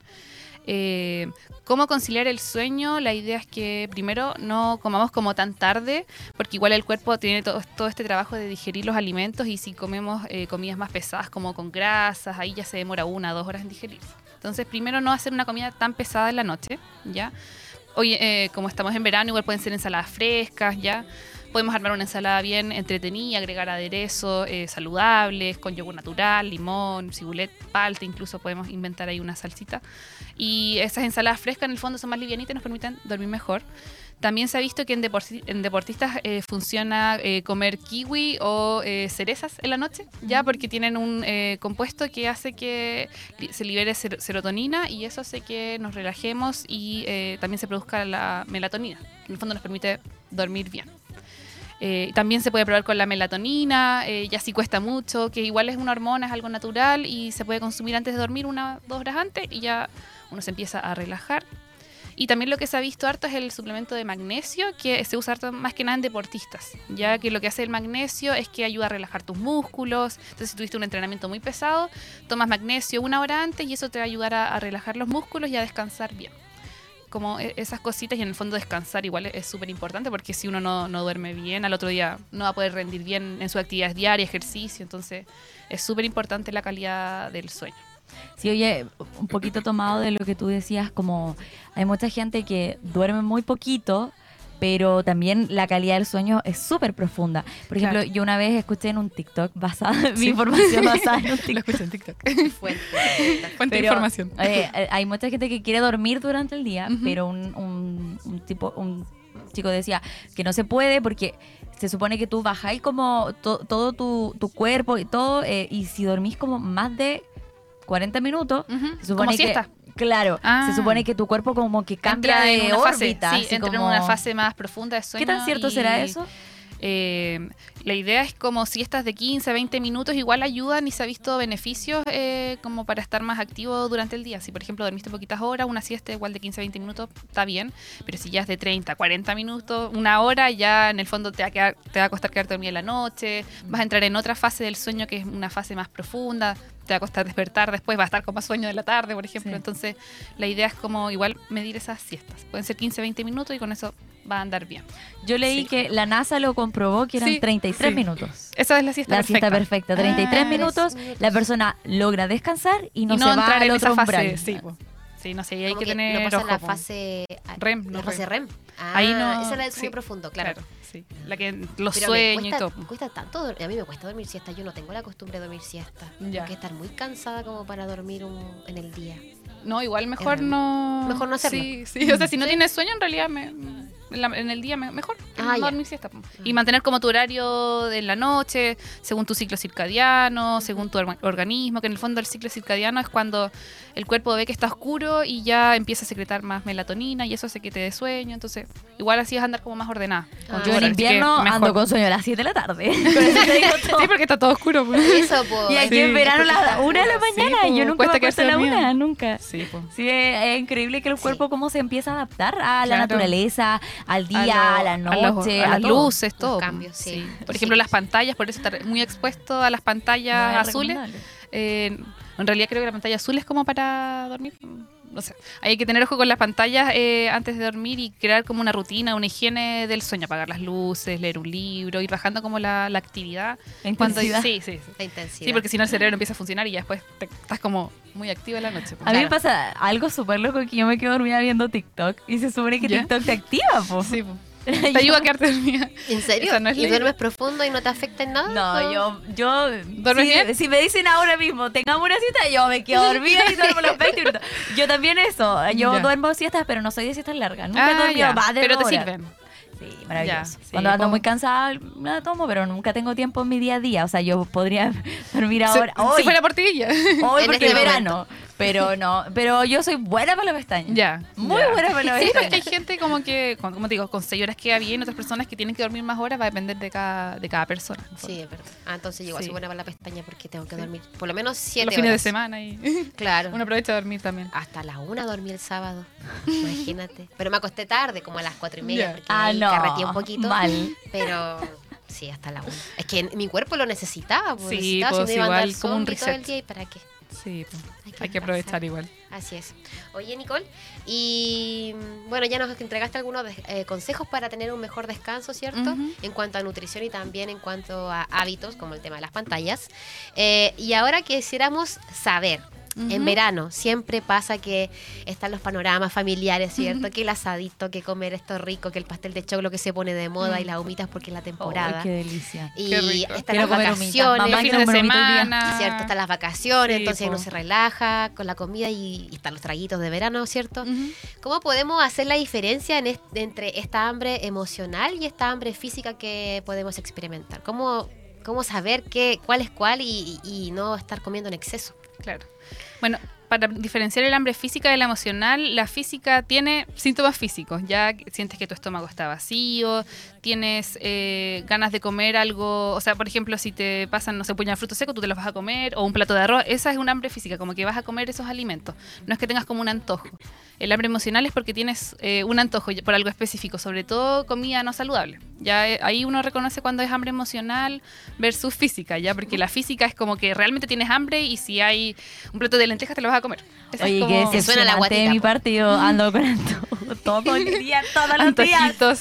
S9: Eh, ¿Cómo conciliar el sueño? La idea es que primero no comamos como tan tarde, porque igual el cuerpo tiene todo, este trabajo de digerir los alimentos y si comemos eh, comidas más pesadas como con grasas, ahí ya se demora una, dos horas en digerirse. Entonces, primero no hacer una comida tan pesada en la noche, ¿ya? Hoy, eh, como estamos en verano, igual pueden ser ensaladas frescas, ¿ya? Podemos armar una ensalada bien entretenida, agregar aderezos eh, saludables, con yogur natural, limón, cibulet, palta, incluso podemos inventar ahí una salsita. Y esas ensaladas frescas en el fondo son más livianitas y nos permiten dormir mejor. También se ha visto que en, deporti- en deportistas eh, funciona eh, comer kiwi o eh, cerezas en la noche, ya porque tienen un eh, compuesto que hace que se libere ser- serotonina y eso hace que nos relajemos y eh, también se produzca la melatonina. En el fondo nos permite dormir bien. Eh, también se puede probar con la melatonina, eh, ya si cuesta mucho, que igual es una hormona, es algo natural y se puede consumir antes de dormir, una dos horas antes, y ya uno se empieza a relajar. Y también lo que se ha visto harto es el suplemento de magnesio, que se usa más que nada en deportistas, ya que lo que hace el magnesio es que ayuda a relajar tus músculos. Entonces, si tuviste un entrenamiento muy pesado, tomas magnesio una hora antes y eso te va a ayudar a relajar los músculos y a descansar bien. Como e- esas cositas y en el fondo descansar igual es súper importante porque si uno no, no duerme bien, al otro día no va a poder rendir bien en sus actividades diarias, ejercicio, entonces es súper importante la calidad del sueño.
S3: Sí, oye, un poquito tomado de lo que tú decías, como hay mucha gente que duerme muy poquito, pero también la calidad del sueño es súper profunda. Por ejemplo,
S9: Claro.
S3: yo una vez escuché en un TikTok basada, mi información basada en un TikTok.
S9: en TikTok.
S2: Fuente.
S9: Fuente de información.
S3: eh, eh, hay mucha gente que quiere dormir durante el día, pero un, un- un tipo, un chico decía que no se puede porque se supone que tú bajáis como to- todo tu, tu cuerpo y todo, eh, y si dormís como más de 40 minutos, se supone
S9: Como
S3: que,
S9: siesta.
S3: Claro,
S9: Ah.
S3: se supone que tu cuerpo como que cambia
S9: Entra
S3: de
S9: en fase, sí, entra en
S3: como-
S9: una fase más profunda de sueño.
S3: ¿Qué tan cierto será eso?
S9: eh, la idea es como siestas de 15, 20 minutos igual ayudan y se ha visto beneficios eh, como para estar más activo durante el día. Si por ejemplo dormiste poquitas horas, una siesta igual de 15, 20 minutos está bien, pero si ya es de 30, 40 minutos, una hora, ya en el fondo te va a, quedar- te va a costar quedarte dormida en la noche, vas a entrar en otra fase del sueño que es una fase más profunda, te va a costar despertar después, va a estar con más sueño de la tarde, por ejemplo.
S3: Sí.
S9: Entonces la idea es como igual medir esas siestas. Pueden ser 15, 20 minutos y con eso va a andar bien.
S3: Yo leí
S9: Sí.
S3: que la NASA lo comprobó que eran
S9: Sí,
S3: 33
S9: sí.
S3: minutos.
S9: Esa es la siesta
S3: La
S9: perfecta.
S3: siesta perfecta, 33
S9: Ah,
S3: minutos, la persona logra descansar y no,
S9: y no
S3: se va
S9: entrar
S3: al
S9: en
S3: otro
S9: esa fase.
S3: umbral.
S9: Sí, no sé, y hay que
S2: que
S9: tener
S2: no pasa
S9: ojo,
S2: la fase
S9: REM,
S2: la
S9: no
S2: fase
S9: REM.
S2: REM. Ah,
S9: Ahí no-
S2: Esa es la del sueño
S9: sí,
S2: profundo, claro.
S9: sí. La que los
S2: Pero me
S9: sueños y
S2: cuesta,
S9: todo.
S2: me cuesta tanto, a mí me cuesta dormir siesta, yo no tengo la costumbre de dormir siesta.
S9: Ya.
S2: Tengo que estar muy cansada como para dormir un- en el día.
S9: No, igual mejor
S2: Era-
S9: no.
S2: mejor no hacerlo.
S9: Sí, sí. O sea, si no tienes sueño, en realidad me- la- en el día me- mejor
S2: Ah,
S9: no dormir siesta. Y mantener como tu horario de la noche, según tu ciclo circadiano, según tu orga- organismo, que en el fondo el ciclo circadiano es cuando el cuerpo ve que está oscuro y ya empieza a secretar más melatonina y eso hace que te dé sueño. Entonces, igual así vas a andar como más ordenada.
S2: Ah.
S3: Yo en invierno ando con sueño a las 7 de la tarde.
S9: Sí, porque está todo oscuro. pues.
S2: Eso, po.
S3: Y aquí
S9: Sí.
S3: en verano a las 1 de la
S9: Sí,
S3: mañana.
S9: po,
S3: yo nunca
S9: cuesta
S3: me acuesto a la
S9: quedarse dormido.
S3: 1, nunca.
S9: Sí.
S3: Sí, es, es increíble que el cuerpo cómo se empieza a adaptar a la
S9: Claro.
S3: naturaleza, al día, a,
S9: lo-
S3: la
S9: a
S3: noche,
S9: a,
S3: a,
S9: las
S3: todo.
S9: luces, todo.
S2: cambios, sí.
S9: Por ejemplo, las pantallas, por eso estar muy expuesto a las pantallas
S3: No
S9: azules. Eh, en realidad creo que la pantalla azul es como para dormir. No sé. Hay que tener ojo con las pantallas eh, antes de dormir y crear como una rutina, una higiene del sueño. Apagar las luces, leer un libro, ir bajando como la, la actividad.
S3: La
S9: Cuando-
S3: intensidad.
S9: sí, sí, sí.
S2: La intensidad.
S9: Sí, porque si no el cerebro empieza a funcionar y ya después te- estás como muy activo en la noche. pues.
S3: A mí me pasa algo súper loco que yo me quedo dormida viendo TikTok y se supone que
S9: ¿Ya?
S3: TikTok te activa, po.
S9: Sí, pues. Te ayuda a quedarte dormida.
S2: ¿En serio?
S9: No
S2: ¿Y duermes profundo y no te afecta en nada?
S3: No, yo, yo,
S9: ¿Duermes
S3: si,
S9: bien?
S3: si me dicen ahora mismo, tengamos una cita, yo me quedo dormida y duermo los 20 minutos. Yo también eso, yo
S9: Ya.
S3: duermo siestas, pero no soy de siestas largas. Nunca he
S9: Ah,
S3: dormido más de
S9: Pero te
S3: horas.
S9: sirven.
S3: Sí, maravilloso.
S9: Ya, sí,
S3: Cuando ando muy cansada, me la tomo, pero nunca tengo tiempo en mi día a día. O sea, yo podría dormir
S9: Si-
S3: ahora.
S9: si,
S3: hoy,
S9: fuera por ti, ya.
S3: hoy
S2: En
S3: porque
S2: este
S3: es verano. Pero no, pero yo soy buena para la pestaña.
S9: Ya.
S3: Muy
S9: ya.
S3: buena para la
S9: Sí,
S3: pestaña.
S9: porque hay gente como que, como te digo, con 6 horas queda bien, otras personas que tienen que dormir más horas, va a depender de cada, de cada persona.
S2: Sí, es verdad. Ah, entonces yo igual
S9: Sí.
S2: soy buena para la pestaña porque tengo que dormir por lo menos siete
S9: Los fines de
S2: horas.
S9: semana y
S2: Claro.
S9: uno aprovecha de dormir también.
S2: Hasta la una dormí el sábado. Imagínate. Pero me acosté tarde, como a las cuatro y media,
S9: Ya.
S2: porque
S3: Ah, no.
S2: carreteé un poquito.
S3: Mal.
S2: Pero sí, hasta la una. Es que mi cuerpo lo necesitaba. Pues,
S9: Sí,
S2: necesitaba,
S9: pues,
S2: si no iba a andar
S9: igual, como un
S2: zombie todo el
S9: reset.
S2: día, ¿y para qué?
S9: Sí, pues,
S2: Hay que
S9: hay que aprovechar igual.
S2: Así es. Oye, Nicole, y mm, bueno, ya nos entregaste algunos de- eh, consejos para tener un mejor descanso, ¿cierto? En cuanto a nutrición y también en cuanto a hábitos, como el tema de las pantallas. Eh, y ahora quisiéramos saber. En verano siempre pasa que están los panoramas familiares, ¿cierto? Que el asadito, que comer esto rico, que el pastel de choclo que se pone de moda y las humitas porque es la temporada.
S3: Qué delicia.
S2: y
S9: Qué rico.
S2: están
S3: Quiero
S2: las vacaciones.
S3: Mamá,
S9: fines de semana.
S2: ¿cierto? Están las vacaciones,
S9: Sí,
S2: entonces
S9: po.
S2: uno se relaja con la comida y, y están los traguitos de verano, ¿cierto? ¿Cómo podemos hacer la diferencia en est- entre esta hambre emocional y esta hambre física que podemos experimentar? ¿Cómo, cómo saber qué, cuál es cuál y, y- y no estar comiendo en exceso?
S9: Claro. Bueno, para diferenciar el hambre física de la emocional, la física tiene síntomas físicos. Ya sientes que tu estómago está vacío, tienes eh, ganas de comer algo. O sea, por ejemplo, si te pasan, no sé, puño de fruto seco, tú te los vas a comer, o un plato de arroz. Esa es un hambre física, como que vas a comer esos alimentos. No es que tengas como un antojo. El hambre emocional es porque tienes eh, un antojo por algo específico, sobre todo comida no saludable. Ya eh, ahí uno reconoce cuando es hambre emocional versus física, ya porque la física es como que realmente tienes hambre y si hay un plato de lentejas te lo vas a comer. Esa es
S3: Oye,
S9: como-
S3: qué
S2: Te suena la guatita,
S3: de mi
S2: po.
S3: parte. Yo ando con antojo todo el día, todos los días.
S9: antojitos.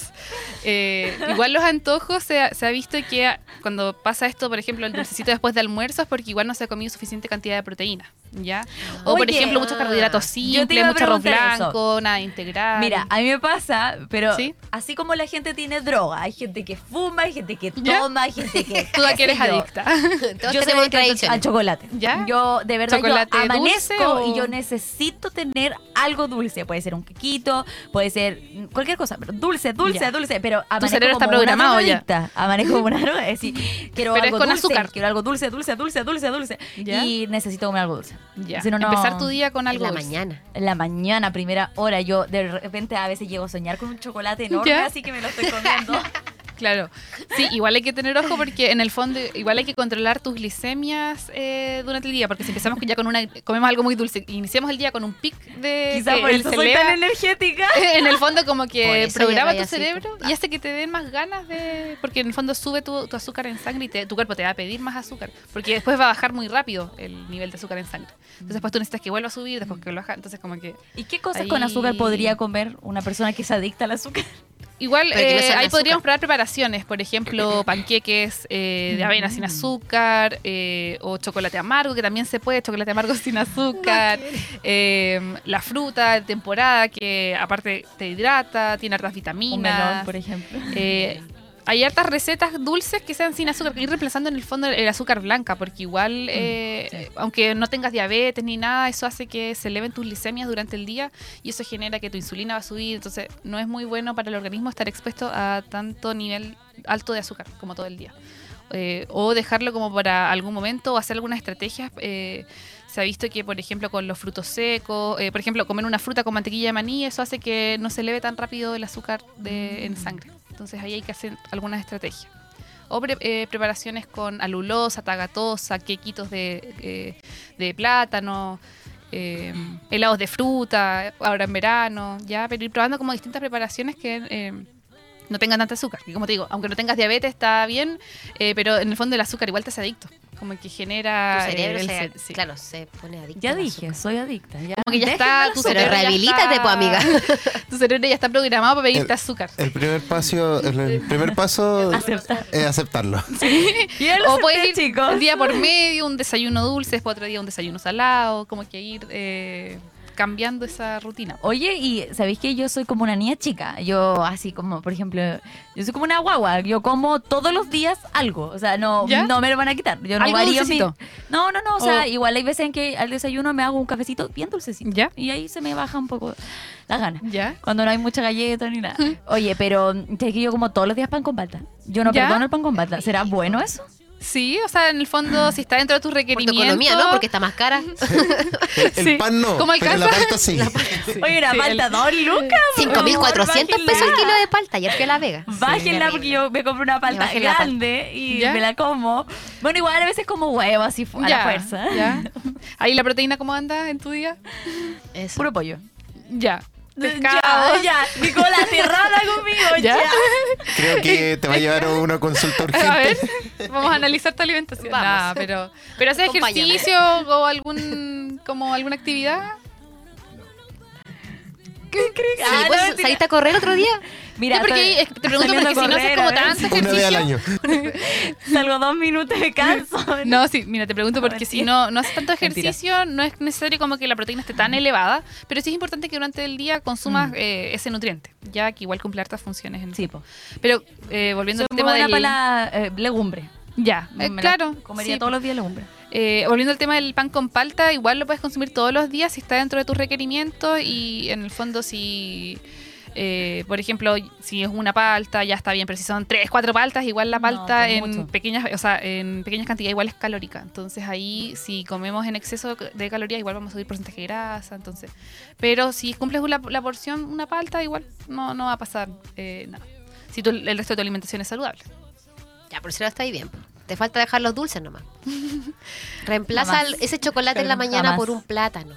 S9: Eh, igual los antojos se ha, se ha visto que cuando pasa esto, por ejemplo, el dulcecito después de almuerzo es porque igual no se ha comido suficiente cantidad de proteína, ¿ya? O por ejemplo, muchos carbohidratos simples, mucho arroz
S3: eso.
S9: blanco, nada integral.
S3: Mira, a mí me pasa, pero
S9: ¿Sí?
S3: así como la gente tiene droga, hay gente que fuma, hay gente que
S9: ¿Ya?
S3: toma, hay gente que.
S9: tú
S3: qué
S9: eres
S3: yo.
S9: adicta.
S3: Yo soy adicta al- chocolate.
S9: ¿Ya?
S3: Yo, de verdad,
S9: ¿Chocolate
S3: yo amanezco
S9: dulce o-
S3: y yo necesito tener algo dulce. Puede ser un quequito, puede ser cualquier cosa, pero dulce, dulce,
S9: Ya.
S3: dulce. Pero amanezco
S9: cerebro está programado ya.
S3: Amanezco como una droga. Es decir, quiero
S9: Pero es
S3: algo
S9: con
S3: dulce,
S9: azúcar.
S3: quiero algo dulce, dulce, dulce, dulce, dulce. Y necesito comer algo dulce.
S9: Ya.
S3: Si no, no-
S9: Empezar tu día con
S2: En
S9: algo
S2: la
S9: dulce.
S2: mañana.
S3: En la mañana, primera hora, yo de repente a veces llego a soñar con un chocolate enorme,
S9: ¿Ya?
S3: así que me lo estoy comiendo.
S9: Claro. Sí, igual hay que tener ojo porque en el fondo igual hay que controlar tus glicemias eh, durante el día, porque si empezamos ya con una comemos algo muy dulce, e iniciamos el día con un pic de
S3: Quizás por eso soy tan energética.
S9: en el fondo como que programa tu cerebro y hace que te den más ganas de porque en el fondo sube tu, tu azúcar en sangre y te- tu cuerpo te va a pedir más azúcar porque después va a bajar muy rápido el nivel de azúcar en sangre entonces después tú necesitas que vuelva a subir después que vuelva a bajar entonces como que
S3: ¿Y qué cosas
S9: Ahí-
S3: con azúcar podría comer una persona que es adicta al azúcar?
S9: Igual eh, ahí podríamos probar preparaciones, por ejemplo, panqueques eh, de avena sin azúcar eh, o chocolate amargo, que también se puede, chocolate amargo sin azúcar, eh, la fruta de temporada que aparte te hidrata, tiene hartas
S3: Un melón,
S9: vitaminas.
S3: por ejemplo.
S9: hay hartas recetas dulces que sean sin azúcar, que ir reemplazando en el fondo el azúcar blanca, porque
S3: Mm,
S9: igual, eh, aunque no tengas diabetes ni nada, eso hace que se eleven tus glicemias durante el día y eso genera que tu insulina va a subir, entonces no es muy bueno para el organismo estar expuesto a tanto nivel alto de azúcar como todo el día. Eh, o dejarlo como para algún momento o hacer algunas estrategias. eh, se ha visto que, por ejemplo, con los frutos secos, eh, por ejemplo, comer una fruta con mantequilla de maní, eso hace que no se eleve tan rápido el azúcar de, en sangre. Entonces ahí hay que hacer algunas estrategias. O pre- eh, preparaciones con alulosa, tagatosa, quequitos de, eh, de plátano, eh, helados de fruta, ahora en verano, ya, pero ir probando como distintas preparaciones que eh, no tengan tanta azúcar. Y como te digo, aunque no tengas diabetes está bien, pero en el fondo el azúcar igual te hace adicto. Como que genera...
S2: Tu cerebro,
S9: eh, el
S2: se,
S9: ce- sí.
S2: claro, se pone adicto.
S3: Ya dije,
S2: azúcar.
S3: soy adicta. Ya.
S9: Como que ya
S3: Déjenme
S9: está tu.
S2: Pero
S9: cerebro ya
S2: rehabilítate, pues, amiga.
S9: Tu cerebro ya está programado para pedirte
S4: El-
S9: azúcar.
S4: El primer paso, el, el primer paso
S3: Aceptar.
S4: es aceptarlo.
S3: Ya lo
S9: O puedes ir
S3: chicos.
S9: un día por medio, un desayuno dulce, después otro día un desayuno salado, como que ir eh, cambiando esa rutina.
S3: Oye, y ¿sabéis que yo soy como una niña chica? Yo así como, por ejemplo, yo soy como una guagua. Yo como todos los días algo. O sea, no,
S9: ¿Ya?
S3: no me lo van a quitar. Yo no
S9: ¿Algo
S3: varío mi... No, no, no. O sea,
S9: O-
S3: igual hay veces en que al desayuno me hago un cafecito bien dulcecito.
S9: ¿Ya?
S3: Y ahí se me baja un poco la gana.
S9: ¿Ya?
S3: Cuando no hay mucha galleta ni nada. Oye, pero es que yo como todos los días pan con palta. Yo no
S9: ¿Ya?
S3: perdono el pan con palta. ¿Será bueno eso?
S9: Sí, o sea, en el fondo, si está dentro de tus
S2: Por tu
S9: requerimientos...
S2: economía, ¿no? Porque está más cara.
S4: El, el
S9: Sí.
S4: pan no,
S9: ¿Cómo
S4: pero
S9: alcanza?
S4: la palta sí.
S3: Oye, una
S9: Sí,
S3: palta,
S9: el-
S3: dos lucas. por
S2: 5.400
S3: favor,
S2: pesos el kilo de palta. Ayer fui a La Vega.
S3: Bájenla
S2: Sí,
S3: porque yo me compro una palta
S2: la palta.
S3: grande y
S9: ¿Ya?
S3: me la como. Bueno, igual a veces como huevo así a la fuerza.
S9: ya. Ahí la proteína, ¿cómo anda en tu día?
S2: Eso.
S3: Puro pollo.
S9: Ya. Pescado.
S3: Ya, ya. Nicola, cerrada conmigo,
S9: ¿Ya?
S3: ya.
S4: Creo que te va a llevar a una consulta
S9: A ver,
S4: urgente.
S9: vamos a analizar tu alimentación.
S2: Vamos.
S9: Nah, pero, pero ¿haces
S2: Acompáñame.
S9: ejercicio o algún como alguna actividad?
S3: ¿Qué crees?
S2: Sí,
S3: Ah,
S2: pues,
S3: no, mentira.
S2: ¿saliste a correr otro día?
S3: Mira,
S9: Sí, porque
S3: estoy
S9: te pregunto porque si no haces como
S3: ver.
S9: tanto
S4: Una vez al
S9: ejercicio.
S4: año.
S3: Salgo dos minutos de canso.
S9: No, sí, mira, te pregunto
S3: No,
S9: porque si
S3: mentira.
S9: no, no haces tanto
S3: Mentira.
S9: ejercicio, no es necesario como que la proteína esté tan elevada, pero sí es importante que durante el día consumas
S3: Mm.
S9: eh, ese nutriente, ya que igual cumple hartas funciones. En el
S3: Sí, po.
S9: Pero eh, volviendo
S3: Soy
S9: al
S3: muy
S9: tema
S3: buena
S9: del...
S3: para la eh, legumbre.
S9: Ya, eh,
S3: Me la
S9: claro.
S3: Comería
S9: sí,
S3: todos los días legumbre.
S9: Eh, volviendo al tema del pan con palta, igual lo puedes consumir todos los días si está dentro de tus requerimientos y en el fondo si, eh, por ejemplo, si es una palta ya está bien, pero si son tres, cuatro paltas, igual la palta en
S3: mucho.
S9: pequeñas, o sea, en pequeñas cantidades igual es calórica. Entonces ahí si comemos en exceso de calorías igual vamos a subir porcentaje de grasa, entonces. Pero si cumples la, la porción una palta igual no, no va a pasar eh, nada. Si tu- el resto de tu alimentación es saludable.
S2: Ya, por si no está ahí bien. Te falta dejar los dulces nomás. Reemplaza el- ese chocolate en la
S3: Jamás.
S2: mañana por un plátano.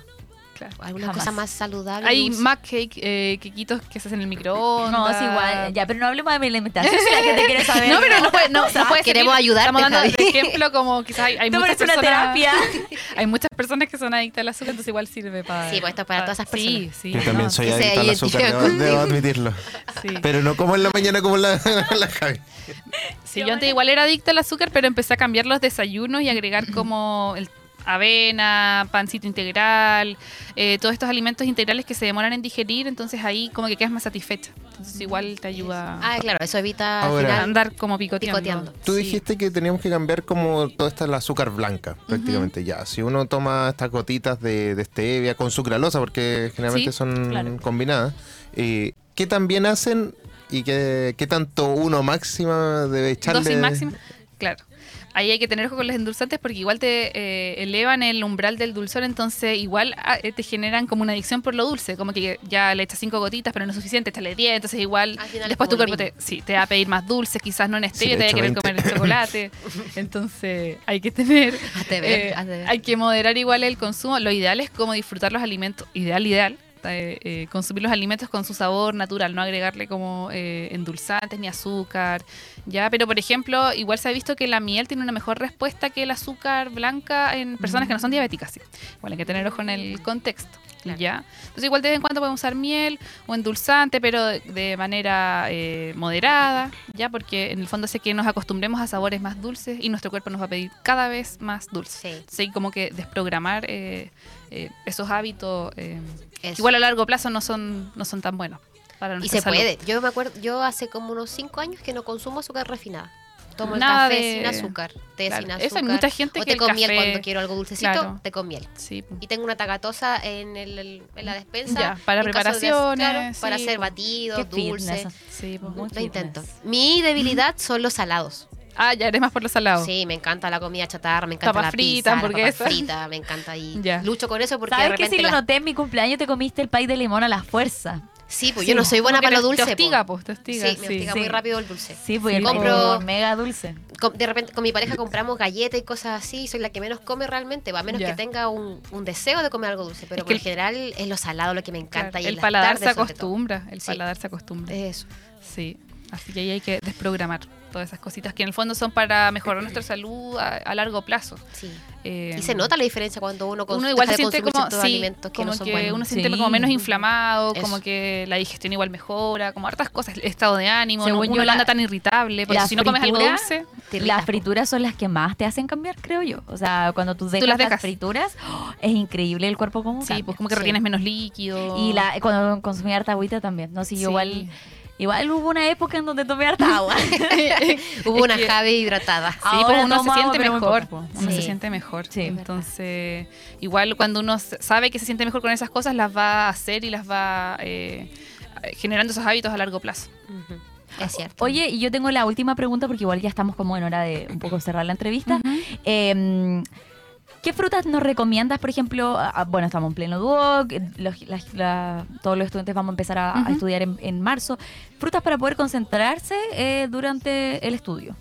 S9: Claro.
S2: Alguna
S3: Jamás.
S2: cosa más saludable.
S9: Hay
S2: dulce.
S9: más cake, eh, quequitos que se hacen en el microondas.
S3: No, es igual. Ya, pero no hablemos de mi alimentación. Si la gente quiere saber.
S9: No, pero no puede, no,
S3: otra
S9: no puede
S2: Queremos
S9: servir.
S2: ayudarte,
S9: Estamos dando de ejemplo como quizás hay, hay muchas personas.
S3: terapia.
S9: Hay muchas personas que son adictas al azúcar, entonces igual sirve para.
S2: Sí, pues esto es para todas esas
S9: Sí,
S2: personas.
S9: sí.
S4: Yo también
S9: no,
S4: soy adicto al azúcar, debo, admitirlo.
S9: sí.
S4: Pero no como en la mañana como la, la Javi.
S9: Sí, yo antes igual era adicta al azúcar, pero empecé a cambiar los desayunos y agregar como el avena, pancito integral, eh, todos estos alimentos integrales que se demoran en digerir, entonces ahí como que quedas más satisfecha. Entonces igual te ayuda
S2: Ah, claro, eso evita
S4: Ahora-
S2: al
S9: a
S2: final
S9: andar como picoteando.
S2: picoteando.
S4: Tú
S9: Sí.
S4: dijiste que teníamos que cambiar como todo esta el azúcar blanca, prácticamente ya. Si uno toma estas gotitas de, de stevia con sucralosa, porque generalmente
S9: Sí,
S4: son
S3: claro.
S4: combinadas, eh, ¿qué también hacen y qué, qué tanto uno máxima debe echarle?
S9: Dosis máxima, claro. Ahí hay que tener ojo con los endulzantes porque igual te eh, elevan el umbral del dulzor, entonces igual ah, eh, te generan como una adicción por lo dulce, como que ya le echas cinco gotitas pero no es suficiente, échale 10, entonces igual después tu cuerpo te, sí, te va a pedir más dulces, quizás no en
S4: Sí,
S9: stevia,
S4: le
S9: te va a querer
S4: 20.
S9: comer el chocolate, entonces hay que tener,
S2: Hazte ver,
S9: eh,
S2: hazte ver.
S9: hay que moderar igual el consumo, lo ideal es como disfrutar los alimentos, ideal, ideal. Eh, eh, consumir los alimentos con su sabor natural, no agregarle como eh, endulzantes ni azúcar, ya, pero por ejemplo, igual se ha visto que la miel tiene una mejor respuesta que el azúcar blanca en personas que no son diabéticas. sí. Igual hay que tener ojo en el contexto. ¿Ya? Entonces igual de vez en cuando podemos usar miel o endulzante, pero de- manera eh, moderada, ya porque en el fondo hace que nos acostumbremos a sabores más dulces y nuestro cuerpo nos va a pedir cada vez más dulces.
S2: Sí.
S9: Entonces como que desprogramar eh, eh, esos hábitos eh, igual a largo plazo no son, no son tan buenos. para
S2: Y se
S9: salud.
S2: puede. Yo me acuerdo, yo hace como unos 5 años que no consumo azúcar refinada. Tomo el café
S9: de-
S2: sin azúcar, té
S9: Claro,
S2: sin
S9: eso hay
S2: azúcar.
S9: mucha gente
S2: o
S9: que el
S2: con miel cuando quiero algo dulcecito,
S9: Claro.
S2: té con miel.
S9: Sí.
S2: Y tengo una tagatosa en, el, en la despensa.
S9: Ya, para
S2: de-
S9: preparaciones,
S2: claro, para hacer batidos, dulces.
S9: Sí,
S2: Lo intento. Mi debilidad son los salados.
S9: Ah, ya eres más por los salados.
S2: Sí, me encanta la comida chatarra, me encanta
S9: Papas
S2: la
S9: fritas,
S2: pizza, la papa frita, me encanta y
S9: Ya.
S2: lucho con eso porque de
S3: ¿Sabes que
S2: repente
S3: si lo noté en mi cumpleaños te comiste el pay de limón a la fuerza?
S2: Sí, pues
S9: Sí,
S2: yo no soy buena
S9: como que
S2: para lo dulce.
S9: Te hostiga, pues, te hostiga.
S2: Sí, me hostiga
S3: sí.
S2: muy rápido el dulce.
S3: Sí, pues
S9: Sí,
S3: el
S2: compro-
S3: mega dulce.
S2: Com- De repente con mi pareja compramos galletas y cosas así, soy la que menos come realmente, va a menos que tenga un, un deseo de comer algo dulce, pero
S9: Es
S2: por
S9: que el-
S2: general es lo salado lo que me encanta
S9: Claro,
S2: y
S9: el paladar se acostumbra, el paladar se acostumbra.
S2: Eso.
S9: Sí, así que ahí hay que desprogramar todas esas cositas que en el fondo son para mejorar nuestra salud a, a largo plazo.
S2: Sí.
S9: Eh,
S2: Y se nota la diferencia cuando uno, cons-
S9: uno igual se siente como, sí,
S2: alimentos que
S9: como
S2: no son
S9: que
S2: buenos.
S9: uno se siente
S3: Sí.
S9: como menos inflamado,
S2: Eso.
S9: como que la digestión igual mejora, como hartas cosas, el estado de ánimo, no,
S3: Según
S9: uno no
S3: la-
S9: anda tan irritable, porque si no comes algo dulce,
S3: Las frituras son las que más te hacen cambiar, creo yo. O sea, cuando tú dejas,
S9: las
S3: las,
S9: dejas.
S3: frituras, ¡oh! es increíble el cuerpo como
S9: sí,
S3: cambia.
S9: pues como que
S2: Sí.
S9: retienes menos líquido.
S3: Y la, cuando consumí harta agüita también. No, sí, yo
S9: Sí.
S3: igual, igual hubo una época en donde tomé harta agua.
S2: Hubo
S9: Es
S2: una
S9: que-
S2: jave hidratada.
S9: Sí,
S3: Ahora
S9: uno se
S3: agua,
S9: siente mejor. Uno se
S2: Sí.
S9: siente mejor.
S3: Sí. Es
S9: Entonces, igual cuando uno sabe que se siente mejor con esas cosas, las va a hacer y las va eh, generando esos hábitos a largo plazo.
S2: Es cierto.
S3: Oye, y yo tengo la última pregunta porque igual ya estamos como en hora de un poco cerrar la entrevista. Eh, ¿Qué frutas nos recomiendas, por ejemplo? bueno, estamos en pleno duoc, eh, los- la- todos los estudiantes vamos a empezar a, estudiar en, en marzo. Frutas para poder concentrarse eh, durante el estudio.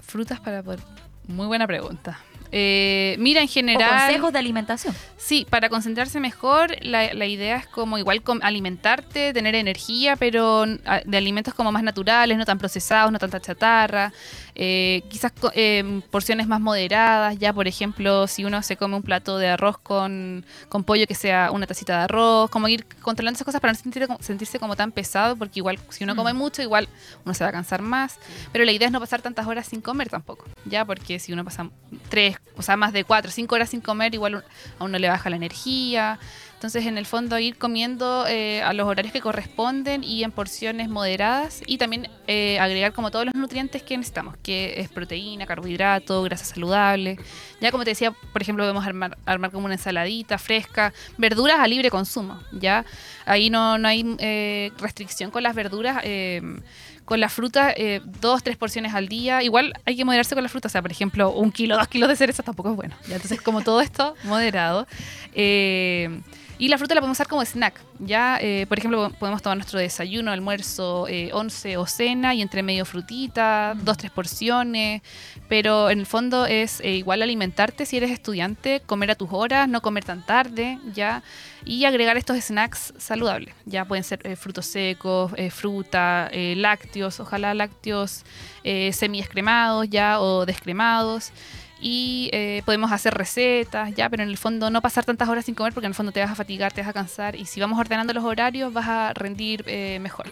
S9: Frutas para poder... Muy buena pregunta. Eh, mira, en
S3: O
S9: general...
S3: consejos de alimentación.
S9: Sí, para concentrarse mejor, la, la idea es como igual com- alimentarte, tener energía, pero de alimentos como más naturales, no tan procesados, no tanta chatarra, eh, quizás eh, porciones más moderadas, ya por ejemplo, si uno se come un plato de arroz con, con pollo, que sea una tacita de arroz, como ir controlando esas cosas para no sentir- sentirse como tan pesado, porque igual si uno come mucho, igual uno se va a cansar más, pero la idea es no pasar tantas horas sin comer tampoco, ya porque si uno pasa tres, o sea, más de cuatro, cinco horas sin comer, igual a uno le baja la energía. Entonces, en el fondo, ir comiendo eh, a los horarios que corresponden y en porciones moderadas y también eh, agregar como todos los nutrientes que necesitamos, que es proteína, carbohidrato, grasa saludable. Ya como te decía, por ejemplo, podemos armar, armar como una ensaladita fresca, verduras a libre consumo, ¿ya? Ahí no, no hay eh, restricción con las verduras. eh, con la fruta, eh, dos, tres porciones al día. Igual hay que moderarse con la fruta. O sea, por ejemplo, un kilo, dos kilos de cereza tampoco es bueno. ¿ya? Entonces, como todo esto, moderado. Eh, y la fruta la podemos usar como snack. Ya, eh, por ejemplo, podemos tomar nuestro desayuno, almuerzo, eh, once o cena y entre medio frutita, dos, tres porciones. Pero en el fondo es eh, igual alimentarte si eres estudiante, comer a tus horas, no comer tan tarde, ya. Y agregar estos snacks saludables. Ya pueden ser eh, frutos secos, fruta, lácteos, ojalá lácteos semi-escremados ya o descremados. Y eh, podemos hacer recetas, ya, pero en el fondo no pasar tantas horas sin comer porque en el fondo te vas a fatigar, te vas a cansar. Y si vamos ordenando los horarios, vas a rendir eh, mejor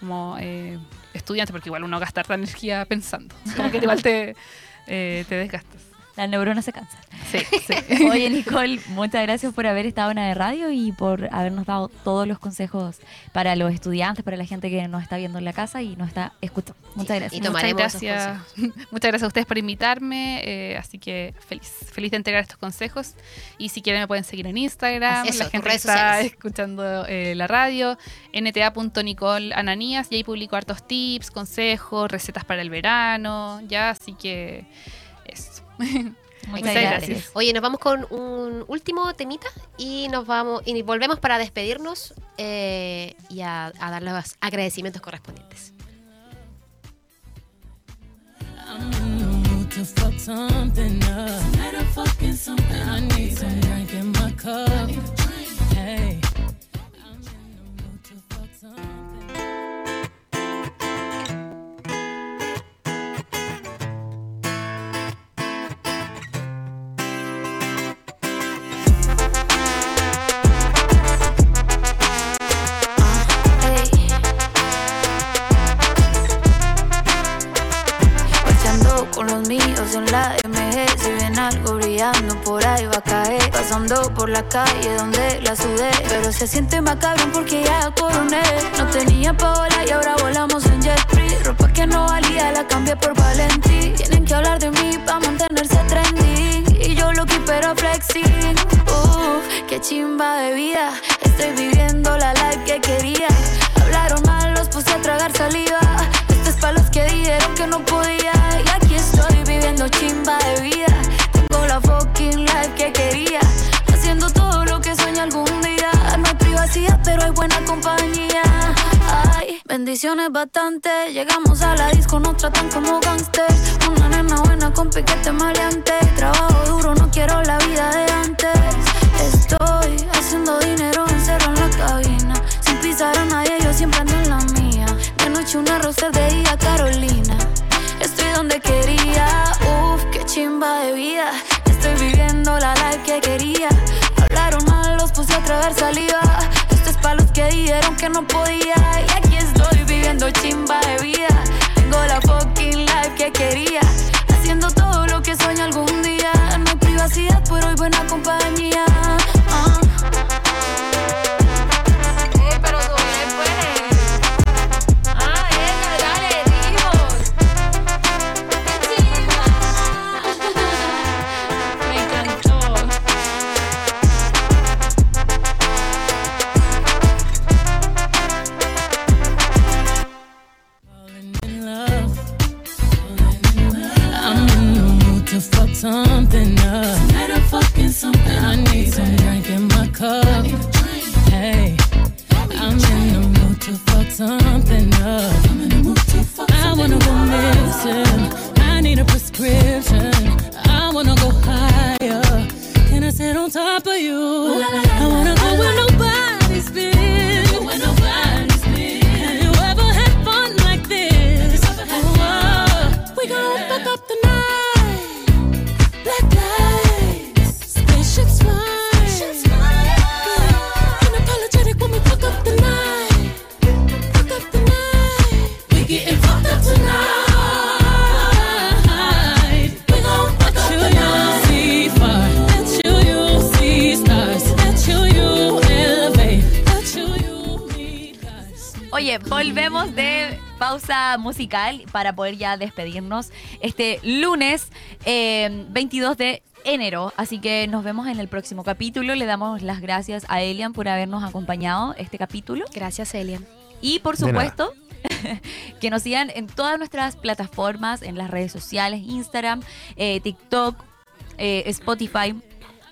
S9: como eh, estudiante, porque igual uno gasta harta energía pensando. Como que igual te, eh, te desgastas.
S3: Las neuronas se cansan.
S9: Sí, sí.
S3: Oye, Nicole, muchas gracias por haber estado en la de radio y por habernos dado todos los consejos para los estudiantes, para la gente que nos está viendo en la casa y nos está escuchando. Muchas gracias.
S2: Y tomaremos
S9: Muchas
S2: esos
S9: gracias, muchas gracias a ustedes por invitarme. eh, así que feliz, feliz de entregar estos consejos. Y si quieren me pueden seguir en Instagram,
S2: Eso,
S9: la gente que está
S2: sociales.
S9: escuchando eh, la radio, nta.nicolananías, y ahí publico hartos tips, consejos, recetas para el verano, ya, así que.
S3: Muchas gracias.
S9: gracias.
S2: Oye, nos vamos con un último temita y nos vamos y volvemos para despedirnos eh, y a, a dar los agradecimientos correspondientes.
S1: I'm in the mood to fuck something up. Tonight I'm fucking something. I need some drink in my cup.
S6: Por la calle donde la sudé. Pero se siente macabro porque ya coroné. No tenía paola y ahora volamos en jet free. Ropa que no valía la cambié por Valentí. Tienen que hablar de mí para mantenerse trendy. Y yo lo que pero flexing. Uf, qué chimba de vida. Estoy viviendo bastante. Llegamos a la disco, nos tratan como gangsters. Una nena buena con piquete maleante. Trabajo duro, no quiero la vida de antes. Estoy haciendo dinero encerrado en la cabina. Sin pisar a nadie, yo siempre ando en la mía. De noche una rosa, de día Carolina. Estoy donde quería, uff, qué chimba de vida. Estoy viviendo la life que quería. Hablaron mal, los puse a tragar saliva. Esto es para los que dijeron que no podía. Y aquí viviendo chimba
S1: something up.
S3: Musical para poder ya despedirnos este lunes eh, 22 de enero. Así que nos vemos en el próximo capítulo. Le damos las gracias a Elian por habernos acompañado este capítulo.
S2: Gracias, Elian.
S3: Y por supuesto, que nos sigan en todas nuestras plataformas, en las redes sociales, Instagram, eh, TikTok, eh, Spotify,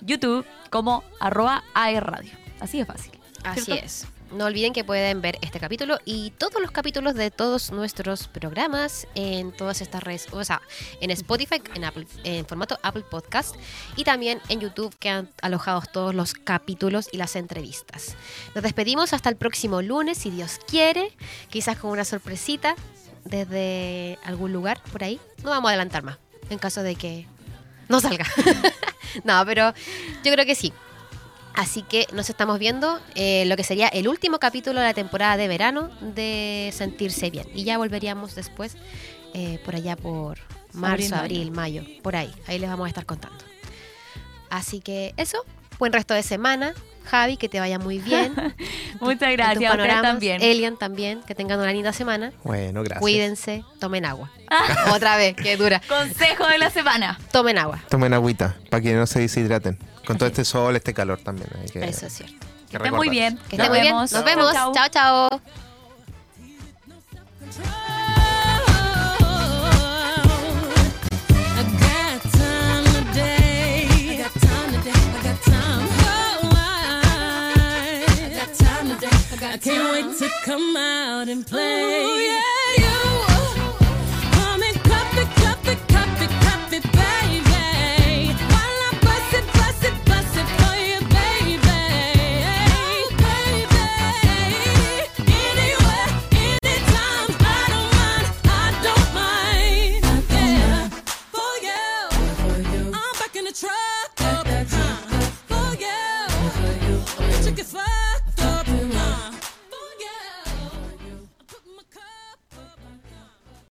S3: YouTube, como arroba AE Radio. Así de fácil.
S2: Así
S3: ¿cierto?
S2: es. No olviden que pueden ver este capítulo y todos los capítulos de todos nuestros programas en todas estas redes, o sea, en Spotify, en, Apple, en formato Apple Podcast y también en YouTube que han alojados todos los capítulos y las entrevistas. Nos despedimos hasta el próximo lunes, si Dios quiere, quizás con una sorpresita desde algún lugar por ahí. No vamos a adelantar más, en caso de que no salga. no, pero yo creo que sí. Así que nos estamos viendo eh, lo que sería el último capítulo de la temporada de verano de Sentirse Bien. Y ya volveríamos después eh, por allá por marzo,
S3: Abril,
S2: abril, mayo, por ahí. Ahí les vamos a estar contando. Así que eso, buen resto de semana. Javi, que te vaya muy bien.
S3: Muchas gracias.
S2: Panoramas.
S3: también.
S2: Elian también, que tengan una linda semana.
S4: Bueno, gracias.
S2: Cuídense, tomen agua. Otra vez, que dura.
S3: Consejo de la semana.
S2: Tomen agua.
S4: Tomen agüita para que no se deshidraten. Con todo este sol, este calor también. hay que-
S2: Eso es cierto.
S4: que
S3: Que estén muy bien.
S2: Que estén muy bien. Nos vemos.
S3: Chao,
S2: chao. chao.
S1: I got time today. I got time today. I got time. I, I got time today. I, got I can't wait to come out and play.